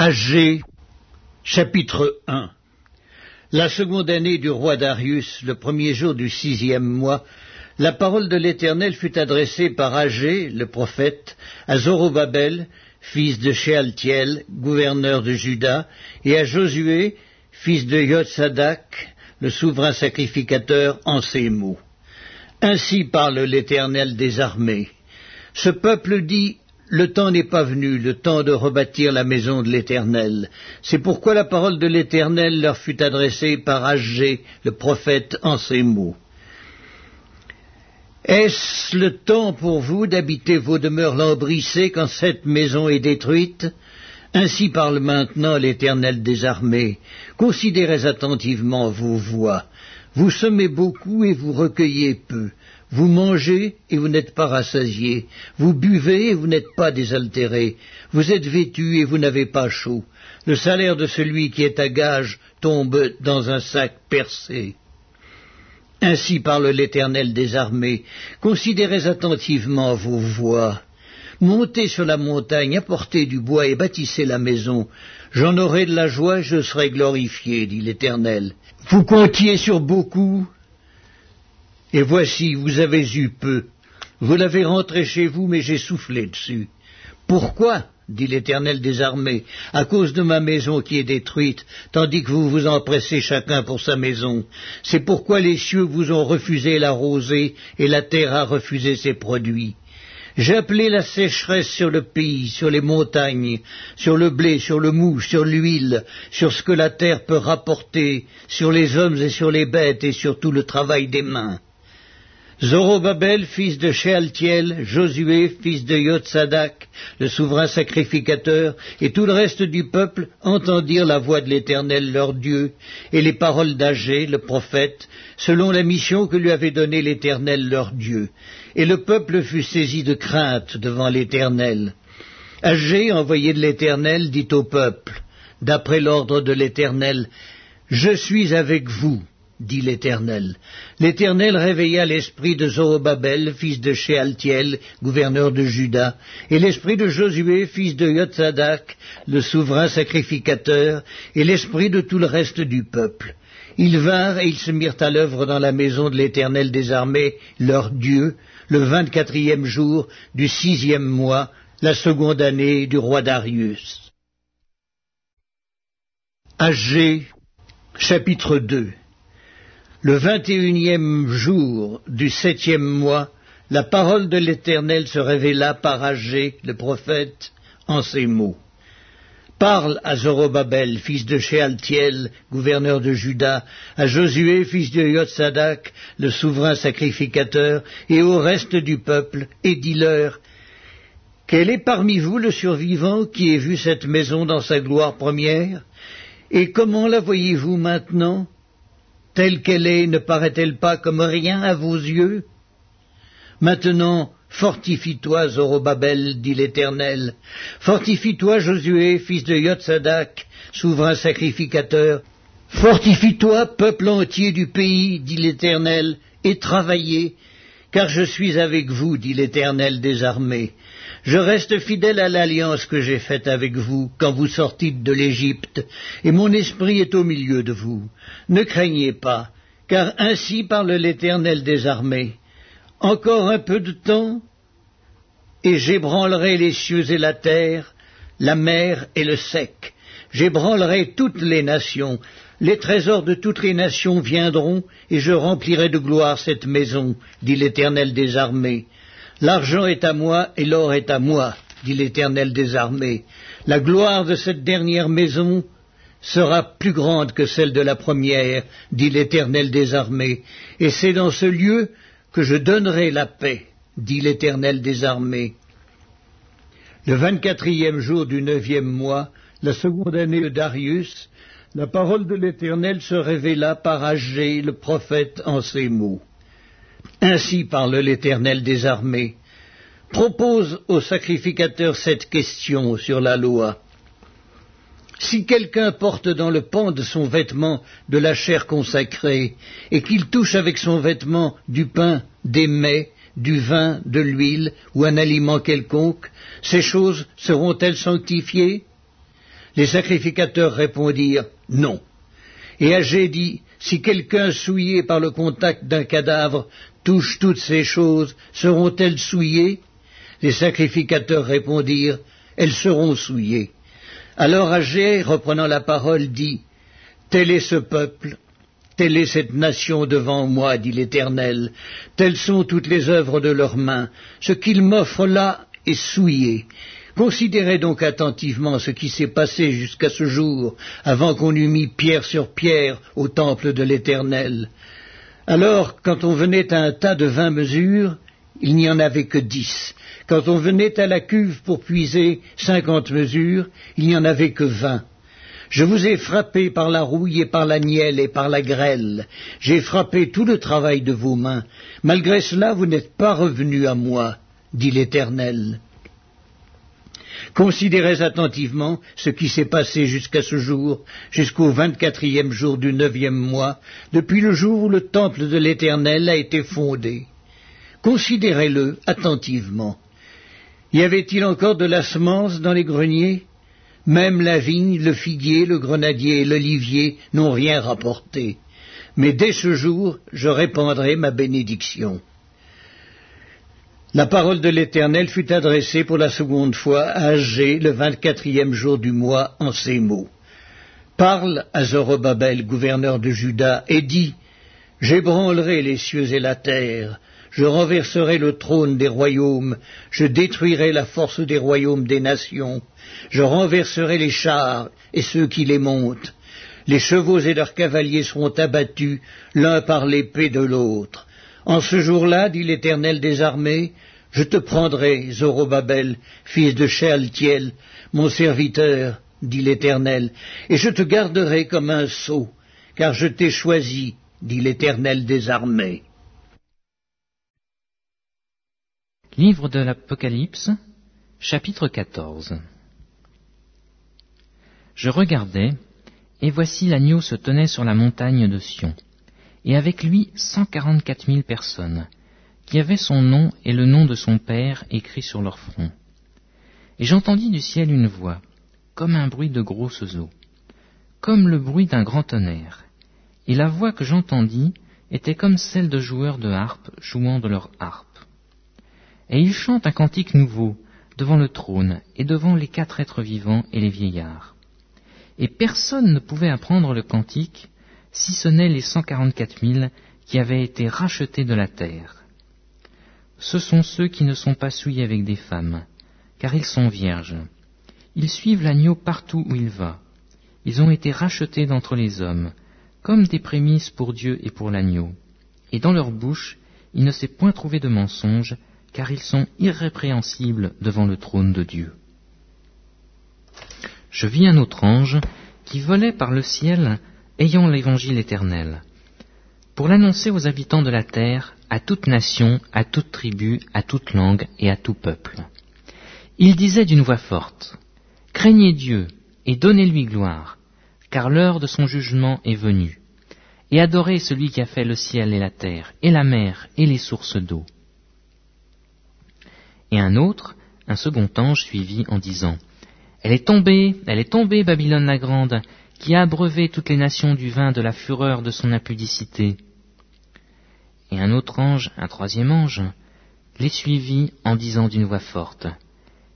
Agé, chapitre 1 La seconde année du roi Darius, le premier jour du sixième mois, la parole de l'Éternel fut adressée par Agé, le prophète, à Zorobabel, fils de Shealtiel, gouverneur de Juda, et à Josué, fils de Yotsadak, le souverain sacrificateur, en ces mots. Ainsi parle l'Éternel des armées. Ce peuple dit le temps n'est pas venu, le temps de rebâtir la maison de l'Éternel. C'est pourquoi la parole de l'Éternel leur fut adressée par Agé, le prophète, en ces mots. Est-ce le temps pour vous d'habiter vos demeures lambrissées quand cette maison est détruite? Ainsi parle maintenant l'Éternel des armées. Considérez attentivement vos voix. Vous semez beaucoup et vous recueillez peu. Vous mangez et vous n'êtes pas rassasiés. Vous buvez et vous n'êtes pas désaltérés. Vous êtes vêtus et vous n'avez pas chaud. Le salaire de celui qui est à gage tombe dans un sac percé. Ainsi parle l'Éternel des armées. Considérez attentivement vos voix. Montez sur la montagne, apportez du bois et bâtissez la maison. J'en aurai de la joie, je serai glorifié, dit l'Éternel. Vous comptiez sur beaucoup, et voici, vous avez eu peu. Vous l'avez rentré chez vous, mais j'ai soufflé dessus. Pourquoi dit l'Éternel des armées, à cause de ma maison qui est détruite, tandis que vous vous empressez chacun pour sa maison? C'est pourquoi les cieux vous ont refusé la rosée, et la terre a refusé ses produits. J'ai appelé la sécheresse sur le pays, sur les montagnes, sur le blé, sur le mou, sur l'huile, sur ce que la terre peut rapporter, sur les hommes et sur les bêtes, et sur tout le travail des mains. Zorobabel, fils de Shealtiel, Josué, fils de Yotsadak, le souverain sacrificateur, et tout le reste du peuple entendirent la voix de l'Éternel leur Dieu, et les paroles d'Agé, le prophète, selon la mission que lui avait donnée l'Éternel leur Dieu. Et le peuple fut saisi de crainte devant l'Éternel. Agé, envoyé de l'Éternel, dit au peuple, d'après l'ordre de l'Éternel, Je suis avec vous dit l'Éternel. L'Éternel réveilla l'esprit de Zorobabel, fils de Shealtiel, gouverneur de Juda, et l'esprit de Josué, fils de Yotzadak, le souverain sacrificateur, et l'esprit de tout le reste du peuple. Ils vinrent et ils se mirent à l'œuvre dans la maison de l'Éternel des armées, leur Dieu, le vingt-quatrième jour du sixième mois, la seconde année du roi Darius. Agé, chapitre 2 le vingt et unième jour du septième mois, la parole de l'Éternel se révéla par Agé, le prophète, en ces mots. Parle à Zorobabel, fils de Shealtiel, gouverneur de Juda, à Josué, fils de Yotsadak, le souverain sacrificateur, et au reste du peuple, et dis-leur, Quel est parmi vous le survivant qui ait vu cette maison dans sa gloire première? Et comment la voyez-vous maintenant? Telle qu'elle est, ne paraît-elle pas comme rien à vos yeux? Maintenant, fortifie-toi, Zorobabel, dit l'Éternel. Fortifie-toi, Josué, fils de Yotsadak, souverain sacrificateur. Fortifie-toi, peuple entier du pays, dit l'Éternel, et travaillez, car je suis avec vous, dit l'Éternel des armées. Je reste fidèle à l'alliance que j'ai faite avec vous quand vous sortîtes de l'Égypte, et mon esprit est au milieu de vous. Ne craignez pas, car ainsi parle l'Éternel des armées. Encore un peu de temps, et j'ébranlerai les cieux et la terre, la mer et le sec. J'ébranlerai toutes les nations. Les trésors de toutes les nations viendront, et je remplirai de gloire cette maison, dit l'Éternel des armées. L'argent est à moi et l'or est à moi, dit l'Éternel des armées. La gloire de cette dernière maison sera plus grande que celle de la première, dit l'Éternel des armées, et c'est dans ce lieu que je donnerai la paix, dit l'Éternel des armées. Le vingt-quatrième jour du neuvième mois, la seconde année de Darius, la parole de l'Éternel se révéla par Agé, le prophète, en ces mots. Ainsi parle l'Éternel des armées. Propose au sacrificateur cette question sur la loi. Si quelqu'un porte dans le pan de son vêtement de la chair consacrée, et qu'il touche avec son vêtement du pain, des mets, du vin, de l'huile ou un aliment quelconque, ces choses seront-elles sanctifiées? Les sacrificateurs répondirent Non. Et Agé dit Si quelqu'un souillé par le contact d'un cadavre touche toutes ces choses, seront-elles souillées? Les sacrificateurs répondirent Elles seront souillées. Alors Agé, reprenant la parole, dit Tel est ce peuple, telle est cette nation devant moi, dit l'Éternel, telles sont toutes les œuvres de leurs mains, ce qu'ils m'offrent là est souillé. Considérez donc attentivement ce qui s'est passé jusqu'à ce jour, avant qu'on eût mis pierre sur pierre au temple de l'Éternel. Alors, quand on venait à un tas de vingt mesures, il n'y en avait que dix. Quand on venait à la cuve pour puiser cinquante mesures, il n'y en avait que vingt. Je vous ai frappé par la rouille et par la nielle et par la grêle. J'ai frappé tout le travail de vos mains. Malgré cela, vous n'êtes pas revenus à moi, dit l'Éternel. Considérez attentivement ce qui s'est passé jusqu'à ce jour, jusqu'au vingt-quatrième jour du neuvième mois, depuis le jour où le temple de l'Éternel a été fondé. Considérez-le attentivement. Y avait-il encore de la semence dans les greniers? Même la vigne, le figuier, le grenadier et l'olivier n'ont rien rapporté. Mais dès ce jour, je répandrai ma bénédiction. La parole de l'Éternel fut adressée pour la seconde fois à Agé le vingt-quatrième jour du mois en ces mots. Parle à Zorobabel, gouverneur de Juda, et dis, J'ébranlerai les cieux et la terre, je renverserai le trône des royaumes, je détruirai la force des royaumes des nations, je renverserai les chars et ceux qui les montent. Les chevaux et leurs cavaliers seront abattus l'un par l'épée de l'autre. En ce jour-là, dit l'Éternel des armées, je te prendrai, Zorobabel, fils de Shealtiel, mon serviteur, dit l'Éternel, et je te garderai comme un sceau, car je t'ai choisi, dit l'Éternel des armées. Livre de l'Apocalypse, chapitre 14 Je regardais, et voici l'agneau se tenait sur la montagne de Sion, et avec lui cent quarante-quatre mille personnes, qui avaient son nom et le nom de son Père écrit sur leur front. Et j'entendis du ciel une voix, comme un bruit de grosses eaux, comme le bruit d'un grand tonnerre, et la voix que j'entendis était comme celle de joueurs de harpe jouant de leur harpe. Et ils chantent un cantique nouveau devant le trône et devant les quatre êtres vivants et les vieillards. Et personne ne pouvait apprendre le cantique, si ce n'est les cent quarante-quatre mille qui avaient été rachetés de la terre. Ce sont ceux qui ne sont pas souillés avec des femmes, car ils sont vierges. Ils suivent l'agneau partout où il va. Ils ont été rachetés d'entre les hommes, comme des prémices pour Dieu et pour l'agneau. Et dans leur bouche, il ne s'est point trouvé de mensonge, car ils sont irrépréhensibles devant le trône de Dieu. Je vis un autre ange qui volait par le ciel ayant l'évangile éternel, pour l'annoncer aux habitants de la terre, à toute nation, à toute tribu, à toute langue et à tout peuple. Il disait d'une voix forte, Craignez Dieu et donnez-lui gloire, car l'heure de son jugement est venue, et adorez celui qui a fait le ciel et la terre, et la mer et les sources d'eau. Et un autre, un second ange, suivit en disant, Elle est tombée, elle est tombée, Babylone la grande, qui a abreuvé toutes les nations du vin de la fureur de son impudicité. Et un autre ange, un troisième ange, les suivit en disant d'une voix forte,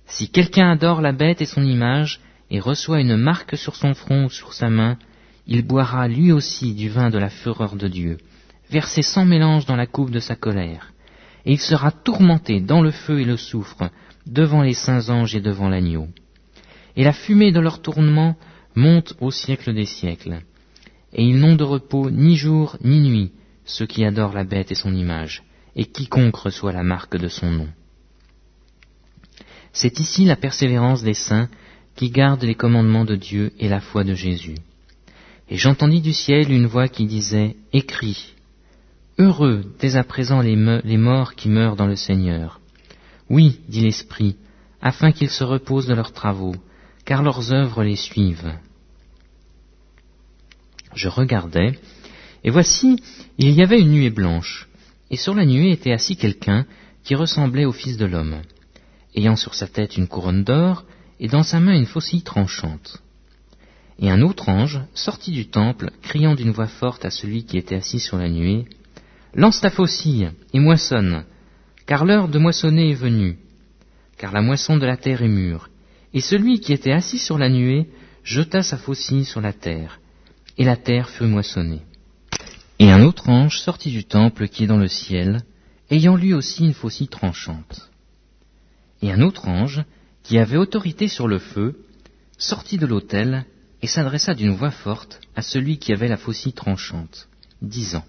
Si quelqu'un adore la bête et son image, et reçoit une marque sur son front ou sur sa main, il boira lui aussi du vin de la fureur de Dieu, versé sans mélange dans la coupe de sa colère, et il sera tourmenté dans le feu et le soufre, devant les saints anges et devant l'agneau. Et la fumée de leur tournement monte au siècle des siècles. Et ils n'ont de repos ni jour ni nuit, ceux qui adorent la bête et son image, et quiconque reçoit la marque de son nom. C'est ici la persévérance des saints qui gardent les commandements de Dieu et la foi de Jésus. Et j'entendis du ciel une voix qui disait, Écris, Heureux dès à présent les, les morts qui meurent dans le Seigneur. Oui, dit l'Esprit, afin qu'ils se reposent de leurs travaux, car leurs œuvres les suivent. Je regardais, et voici, il y avait une nuée blanche, et sur la nuée était assis quelqu'un qui ressemblait au Fils de l'homme, ayant sur sa tête une couronne d'or, et dans sa main une faucille tranchante. Et un autre ange sortit du temple, criant d'une voix forte à celui qui était assis sur la nuée, Lance ta faucille et moissonne, car l'heure de moissonner est venue, car la moisson de la terre est mûre. Et celui qui était assis sur la nuée jeta sa faucille sur la terre, et la terre fut moissonnée. Et un autre ange sortit du temple qui est dans le ciel, ayant lui aussi une faucille tranchante. Et un autre ange, qui avait autorité sur le feu, sortit de l'autel et s'adressa d'une voix forte à celui qui avait la faucille tranchante, disant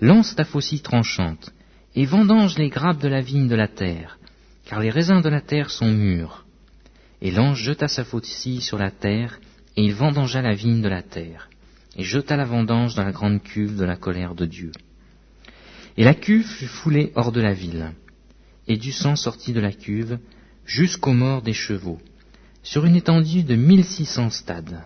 Lance ta faucille tranchante, et vendange les grappes de la vigne de la terre, car les raisins de la terre sont mûrs. Et l'ange jeta sa faucille sur la terre, et il vendangea la vigne de la terre, et jeta la vendange dans la grande cuve de la colère de Dieu. Et la cuve fut foulée hors de la ville, et du sang sortit de la cuve jusqu'aux morts des chevaux, sur une étendue de mille six cents stades.